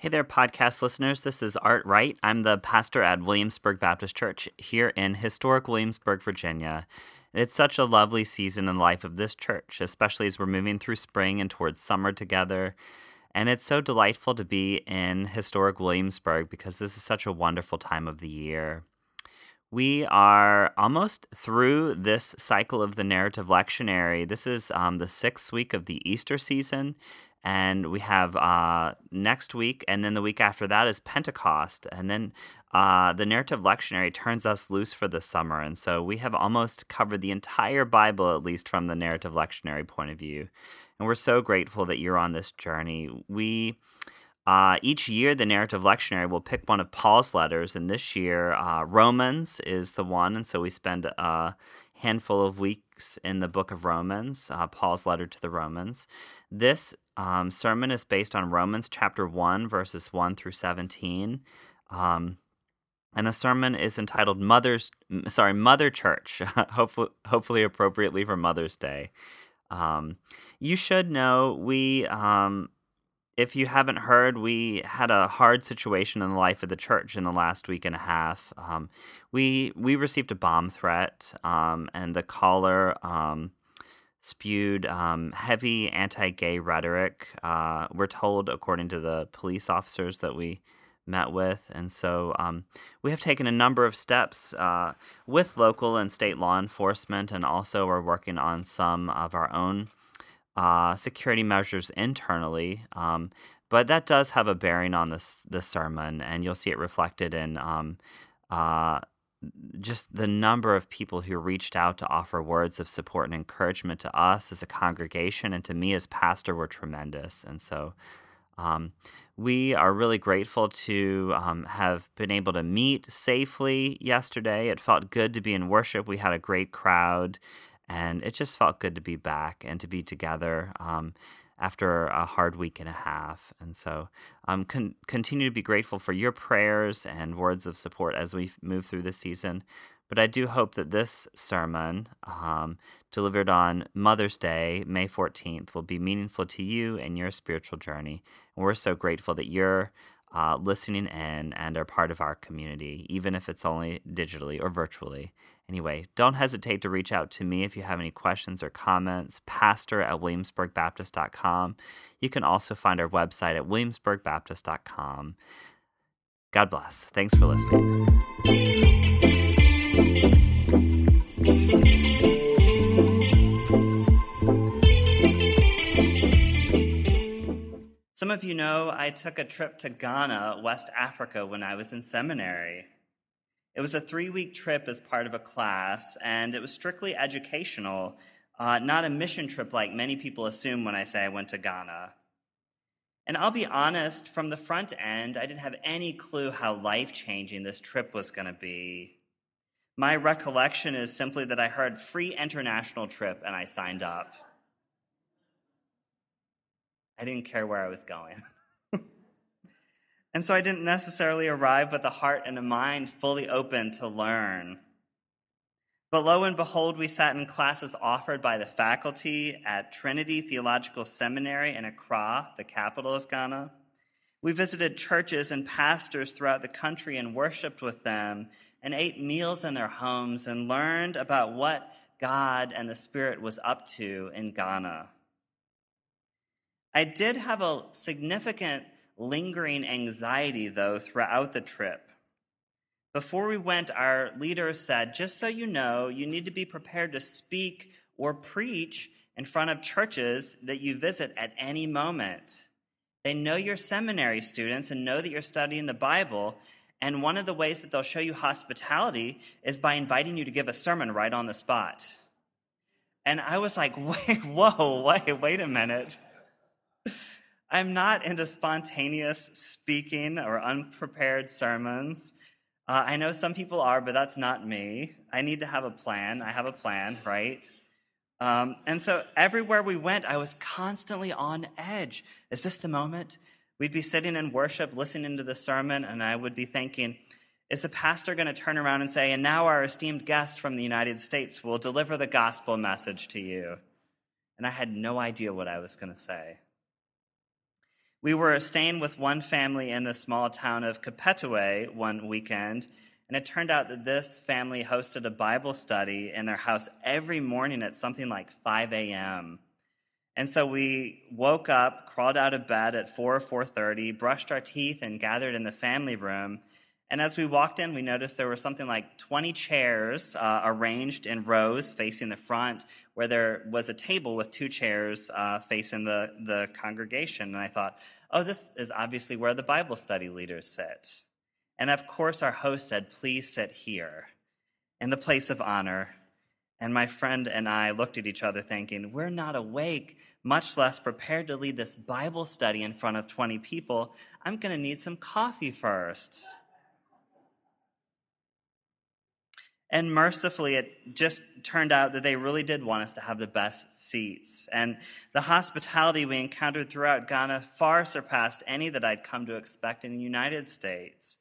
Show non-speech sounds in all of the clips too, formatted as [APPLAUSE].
Hey there, podcast listeners. This is Art Wright. I'm the pastor at Williamsburg Baptist Church here in historic Williamsburg, Virginia. It's such a lovely season in the life of this church, especially as we're moving through spring and towards summer together. And it's so delightful to be in historic Williamsburg because this is such a wonderful time of the year. We are almost through this cycle of the narrative lectionary. This is um, the sixth week of the Easter season, and we have uh, next week, and then the week after that is Pentecost, and then uh, the narrative lectionary turns us loose for the summer, and so we have almost covered the entire Bible, at least from the narrative lectionary point of view, and we're so grateful that you're on this journey. We uh, each year, the narrative lectionary will pick one of Paul's letters, and this year, uh, Romans is the one, and so we spend a handful of weeks in the book of Romans, uh, Paul's letter to the Romans. This um, sermon is based on Romans chapter 1, verses 1 through 17. Um, and the sermon is entitled Mother's sorry, Mother Church, [LAUGHS] hopefully hopefully appropriately for Mother's Day. Um, you should know we um, if you haven't heard, we had a hard situation in the life of the church in the last week and a half. Um, we we received a bomb threat, um, and the caller spewed um, heavy anti-gay rhetoric. Uh, we're told, according to the police officers that we met with, and so um, we have taken a number of steps uh, with local and state law enforcement, and also we're working on some of our own uh, security measures internally. Um, but that does have a bearing on this this sermon, and you'll see it reflected in um, uh, just the number of people who reached out to offer words of support and encouragement to us as a congregation and to me as pastor were tremendous. And so um, we are really grateful to um, have been able to meet safely yesterday. It felt good to be in worship. We had a great crowd, and it just felt good to be back and to be together. Um, after a hard week and a half. And so um, con- continue to be grateful for your prayers and words of support as we move through this season. But I do hope that this sermon, um, delivered on Mother's Day, May 14th, will be meaningful to you and your spiritual journey. And we're so grateful that you're uh, listening in and are part of our community, even if it's only digitally or virtually. Anyway, don't hesitate to reach out to me if you have any questions or comments, pastor at williamsburgbaptist.com. You can also find our website at williamsburgbaptist.com. God bless. Thanks for listening. Some of you know I took a trip to Ghana, West Africa, when I was in seminary. It was a three week trip as part of a class, and it was strictly educational, uh, not a mission trip like many people assume when I say I went to Ghana. And I'll be honest, from the front end, I didn't have any clue how life changing this trip was going to be. My recollection is simply that I heard free international trip and I signed up. I didn't care where I was going. [LAUGHS] And so I didn't necessarily arrive with a heart and a mind fully open to learn. But lo and behold, we sat in classes offered by the faculty at Trinity Theological Seminary in Accra, the capital of Ghana. We visited churches and pastors throughout the country and worshiped with them and ate meals in their homes and learned about what God and the Spirit was up to in Ghana. I did have a significant lingering anxiety, though, throughout the trip. Before we went, our leader said, just so you know, you need to be prepared to speak or preach in front of churches that you visit at any moment. They know you're seminary students and know that you're studying the Bible. And one of the ways that they'll show you hospitality is by inviting you to give a sermon right on the spot. And I was like, [LAUGHS] wait, whoa, wait, wait a minute. [LAUGHS] I'm not into spontaneous speaking or unprepared sermons. Uh, I know some people are, but that's not me. I need to have a plan. I have a plan, right? Um, and so everywhere we went, I was constantly on edge. Is this the moment? We'd be sitting in worship, listening to the sermon, and I would be thinking, is the pastor going to turn around and say, and now our esteemed guest from the United States will deliver the gospel message to you? And I had no idea what I was going to say. We were staying with one family in the small town of Copetue one weekend, and it turned out that this family hosted a Bible study in their house every morning at something like 5 a.m. And so we woke up, crawled out of bed at 4 or 4:30, brushed our teeth and gathered in the family room. And as we walked in, we noticed there were something like 20 chairs uh, arranged in rows facing the front, where there was a table with two chairs uh, facing the, the congregation. And I thought, oh, this is obviously where the Bible study leaders sit. And of course, our host said, please sit here in the place of honor. And my friend and I looked at each other thinking, we're not awake, much less prepared to lead this Bible study in front of 20 people. I'm going to need some coffee first. And mercifully, it just turned out that they really did want us to have the best seats. And the hospitality we encountered throughout Ghana far surpassed any that I'd come to expect in the United States,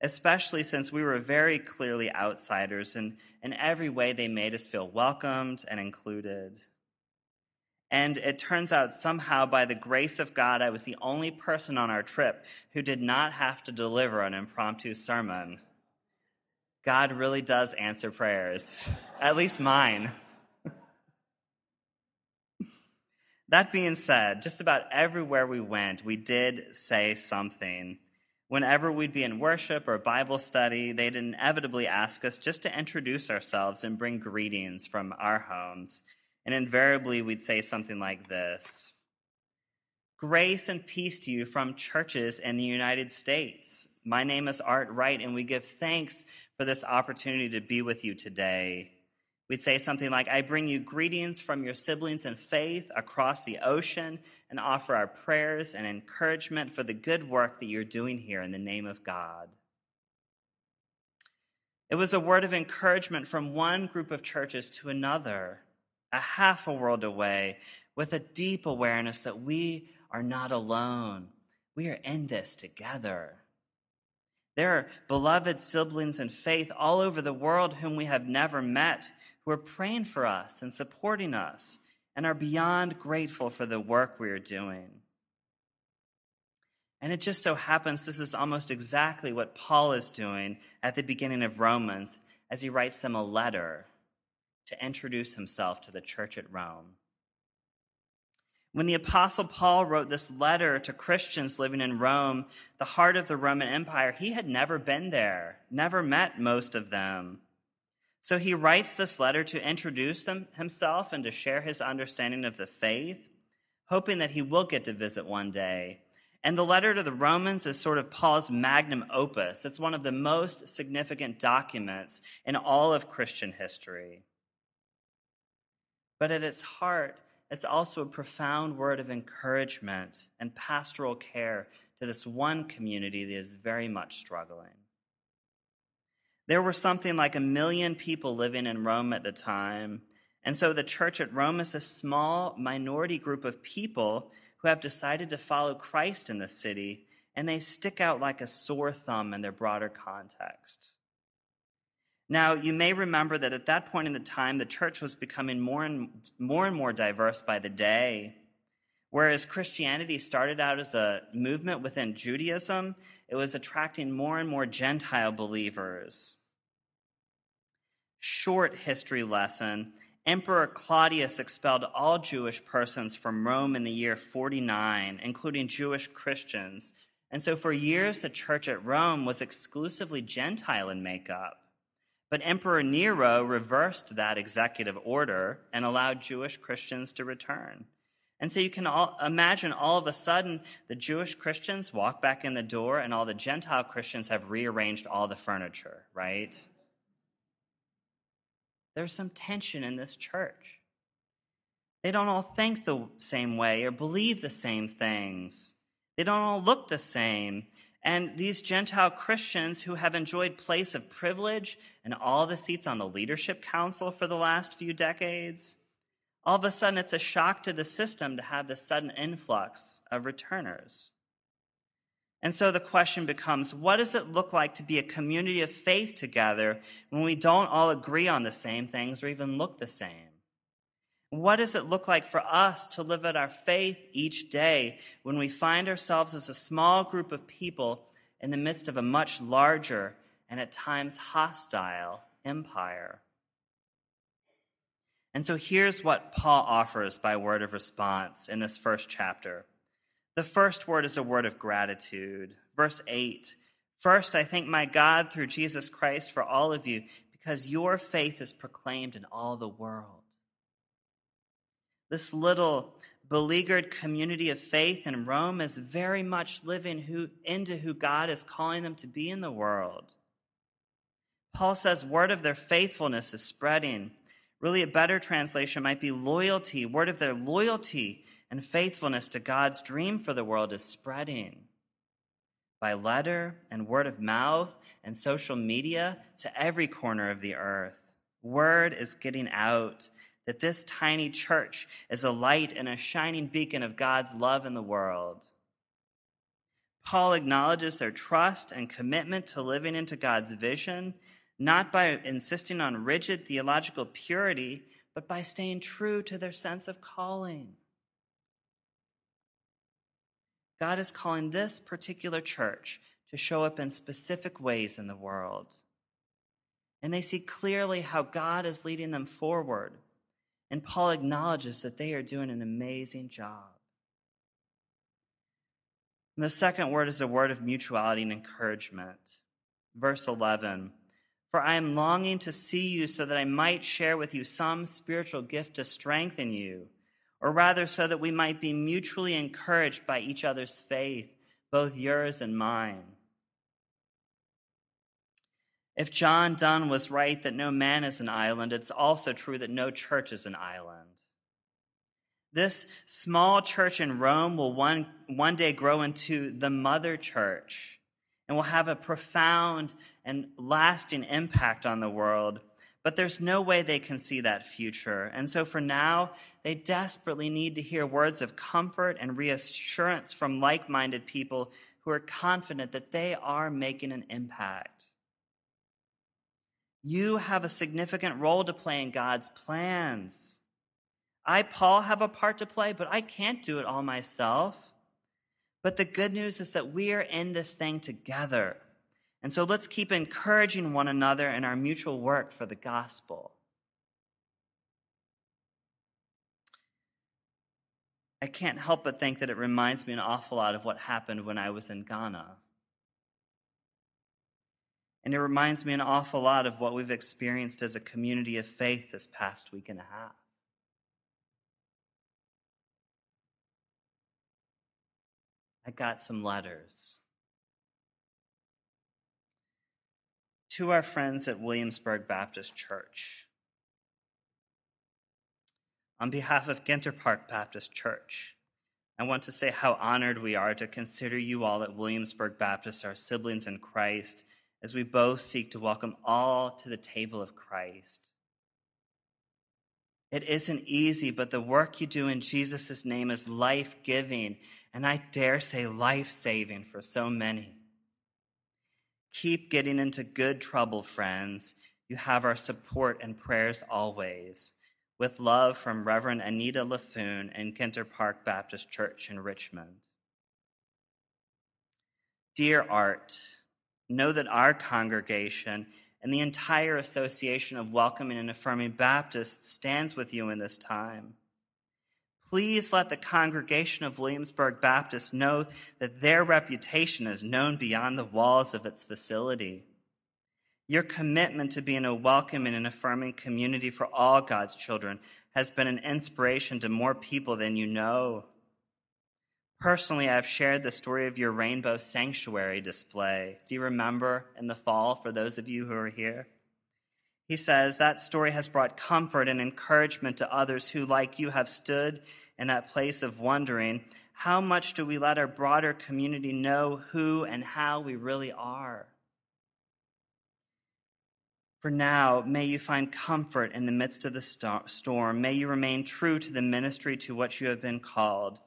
especially since we were very clearly outsiders, and in every way they made us feel welcomed and included. And it turns out somehow, by the grace of God, I was the only person on our trip who did not have to deliver an impromptu sermon. God really does answer prayers, at least mine. [LAUGHS] that being said, just about everywhere we went, we did say something. Whenever we'd be in worship or Bible study, they'd inevitably ask us just to introduce ourselves and bring greetings from our homes. And invariably, we'd say something like this Grace and peace to you from churches in the United States. My name is Art Wright, and we give thanks for this opportunity to be with you today. We'd say something like, I bring you greetings from your siblings in faith across the ocean and offer our prayers and encouragement for the good work that you're doing here in the name of God. It was a word of encouragement from one group of churches to another, a half a world away, with a deep awareness that we are not alone. We are in this together. There are beloved siblings in faith all over the world whom we have never met who are praying for us and supporting us and are beyond grateful for the work we are doing. And it just so happens this is almost exactly what Paul is doing at the beginning of Romans as he writes them a letter to introduce himself to the church at Rome. When the Apostle Paul wrote this letter to Christians living in Rome, the heart of the Roman Empire, he had never been there, never met most of them. So he writes this letter to introduce them, himself and to share his understanding of the faith, hoping that he will get to visit one day. And the letter to the Romans is sort of Paul's magnum opus. It's one of the most significant documents in all of Christian history. But at its heart, it's also a profound word of encouragement and pastoral care to this one community that is very much struggling. There were something like a million people living in Rome at the time, and so the church at Rome is a small minority group of people who have decided to follow Christ in the city, and they stick out like a sore thumb in their broader context. Now, you may remember that at that point in the time, the church was becoming more and more, and more diverse by the day. Whereas Christianity started out as a movement within Judaism, it was attracting more and more Gentile believers. Short history lesson Emperor Claudius expelled all Jewish persons from Rome in the year 49, including Jewish Christians. And so for years, the church at Rome was exclusively Gentile in makeup. But Emperor Nero reversed that executive order and allowed Jewish Christians to return. And so you can all, imagine all of a sudden the Jewish Christians walk back in the door and all the Gentile Christians have rearranged all the furniture, right? There's some tension in this church. They don't all think the same way or believe the same things. They don't all look the same. And these Gentile Christians who have enjoyed place of privilege and all the seats on the leadership council for the last few decades, all of a sudden it's a shock to the system to have this sudden influx of returners. And so the question becomes what does it look like to be a community of faith together when we don't all agree on the same things or even look the same? What does it look like for us to live out our faith each day when we find ourselves as a small group of people in the midst of a much larger and at times hostile empire? And so here's what Paul offers by word of response in this first chapter. The first word is a word of gratitude. Verse 8 First, I thank my God through Jesus Christ for all of you, because your faith is proclaimed in all the world. This little beleaguered community of faith in Rome is very much living who, into who God is calling them to be in the world. Paul says, word of their faithfulness is spreading. Really, a better translation might be loyalty. Word of their loyalty and faithfulness to God's dream for the world is spreading by letter and word of mouth and social media to every corner of the earth. Word is getting out that this tiny church is a light and a shining beacon of God's love in the world. Paul acknowledges their trust and commitment to living into God's vision not by insisting on rigid theological purity, but by staying true to their sense of calling. God is calling this particular church to show up in specific ways in the world. And they see clearly how God is leading them forward. And Paul acknowledges that they are doing an amazing job. And the second word is a word of mutuality and encouragement. Verse 11 for I am longing to see you so that I might share with you some spiritual gift to strengthen you, or rather, so that we might be mutually encouraged by each other's faith, both yours and mine. If John Donne was right that no man is an island, it's also true that no church is an island. This small church in Rome will one, one day grow into the mother church and will have a profound and lasting impact on the world. But there's no way they can see that future. And so for now, they desperately need to hear words of comfort and reassurance from like minded people who are confident that they are making an impact. You have a significant role to play in God's plans. I, Paul, have a part to play, but I can't do it all myself. But the good news is that we are in this thing together. And so let's keep encouraging one another in our mutual work for the gospel. I can't help but think that it reminds me an awful lot of what happened when I was in Ghana. And it reminds me an awful lot of what we've experienced as a community of faith this past week and a half. I got some letters. To our friends at Williamsburg Baptist Church. On behalf of Ginter Park Baptist Church, I want to say how honored we are to consider you all at Williamsburg Baptist our siblings in Christ as we both seek to welcome all to the table of Christ. It isn't easy, but the work you do in Jesus' name is life giving and I dare say life saving for so many. Keep getting into good trouble, friends. You have our support and prayers always. With love from Reverend Anita LaFoon and Ginter Park Baptist Church in Richmond. Dear Art, know that our congregation and the entire Association of Welcoming and Affirming Baptists stands with you in this time. Please let the congregation of Williamsburg Baptist know that their reputation is known beyond the walls of its facility. Your commitment to being a welcoming and affirming community for all God's children has been an inspiration to more people than you know. Personally, I've shared the story of your Rainbow Sanctuary display. Do you remember in the fall for those of you who are here? He says that story has brought comfort and encouragement to others who, like you, have stood in that place of wondering how much do we let our broader community know who and how we really are? For now, may you find comfort in the midst of the storm. May you remain true to the ministry to which you have been called.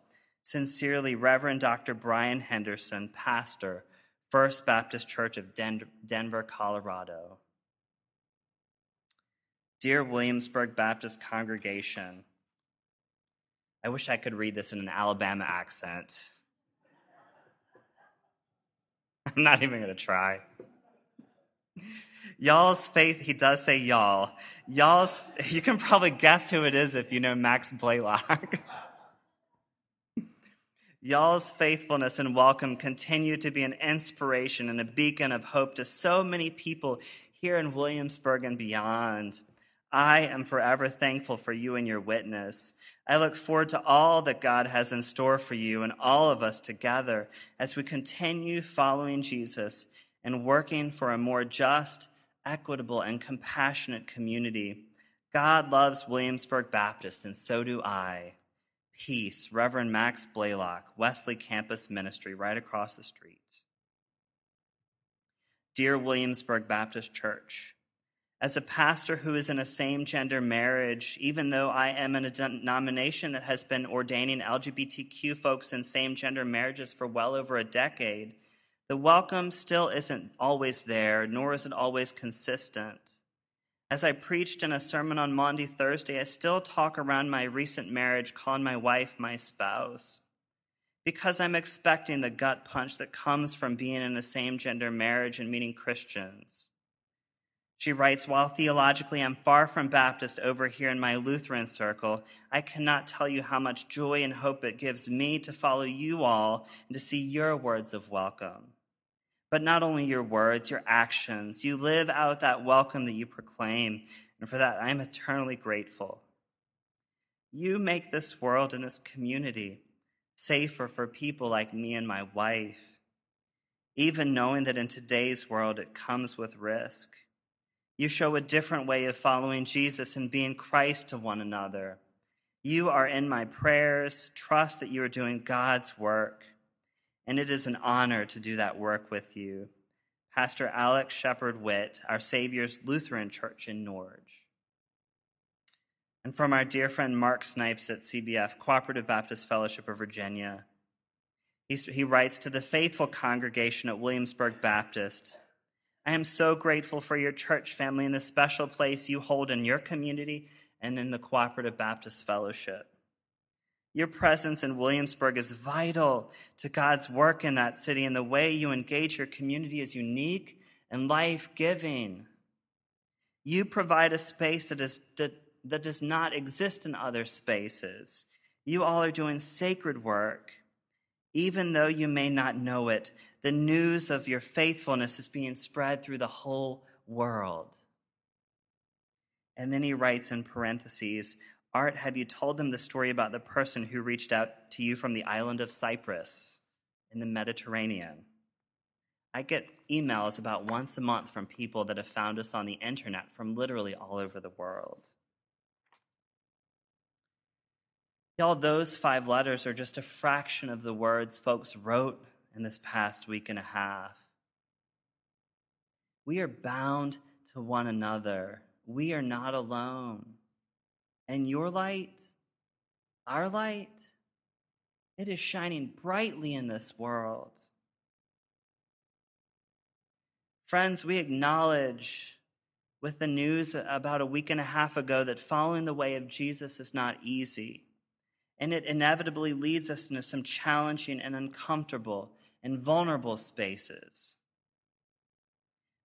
Sincerely, Reverend Dr. Brian Henderson, pastor, First Baptist Church of Denver, Colorado. Dear Williamsburg Baptist congregation, I wish I could read this in an Alabama accent. [LAUGHS] I'm not even going to try. Y'all's faith, he does say y'all. Y'all's, [LAUGHS] you can probably guess who it is if you know Max Blaylock. [LAUGHS] Y'all's faithfulness and welcome continue to be an inspiration and a beacon of hope to so many people here in Williamsburg and beyond. I am forever thankful for you and your witness. I look forward to all that God has in store for you and all of us together as we continue following Jesus and working for a more just, equitable, and compassionate community. God loves Williamsburg Baptist, and so do I. Peace, Reverend Max Blaylock, Wesley Campus Ministry, right across the street. Dear Williamsburg Baptist Church, as a pastor who is in a same gender marriage, even though I am in a denomination that has been ordaining LGBTQ folks in same gender marriages for well over a decade, the welcome still isn't always there, nor is it always consistent. As I preached in a sermon on Maundy Thursday, I still talk around my recent marriage, calling my wife my spouse. Because I'm expecting the gut punch that comes from being in a same gender marriage and meeting Christians. She writes, While theologically I'm far from Baptist over here in my Lutheran circle, I cannot tell you how much joy and hope it gives me to follow you all and to see your words of welcome but not only your words, your actions. You live out that welcome that you proclaim. And for that, I am eternally grateful. You make this world and this community safer for people like me and my wife, even knowing that in today's world it comes with risk. You show a different way of following Jesus and being Christ to one another. You are in my prayers. Trust that you are doing God's work and it is an honor to do that work with you. Pastor Alex Shepherd Witt, our Savior's Lutheran Church in Norge. And from our dear friend Mark Snipes at CBF, Cooperative Baptist Fellowship of Virginia. He writes to the faithful congregation at Williamsburg Baptist I am so grateful for your church family and the special place you hold in your community and in the Cooperative Baptist Fellowship. Your presence in Williamsburg is vital to God's work in that city, and the way you engage your community is unique and life giving. You provide a space that, is, that, that does not exist in other spaces. You all are doing sacred work. Even though you may not know it, the news of your faithfulness is being spread through the whole world. And then he writes in parentheses, Art, have you told them the story about the person who reached out to you from the island of Cyprus in the Mediterranean? I get emails about once a month from people that have found us on the internet from literally all over the world. Y'all, those five letters are just a fraction of the words folks wrote in this past week and a half. We are bound to one another. We are not alone. And your light, our light, it is shining brightly in this world. Friends, we acknowledge with the news about a week and a half ago that following the way of Jesus is not easy. And it inevitably leads us into some challenging and uncomfortable and vulnerable spaces.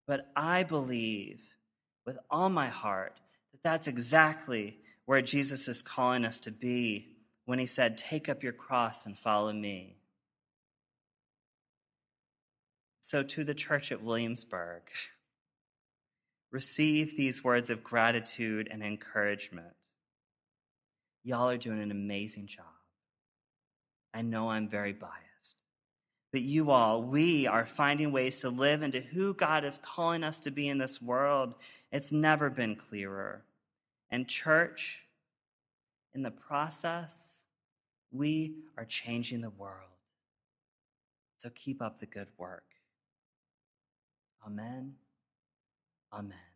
But I believe with all my heart that that's exactly where Jesus is calling us to be when he said, Take up your cross and follow me. So, to the church at Williamsburg, receive these words of gratitude and encouragement. Y'all are doing an amazing job. I know I'm very biased. But you all, we are finding ways to live into who God is calling us to be in this world. It's never been clearer. And, church, in the process, we are changing the world. So keep up the good work. Amen. Amen.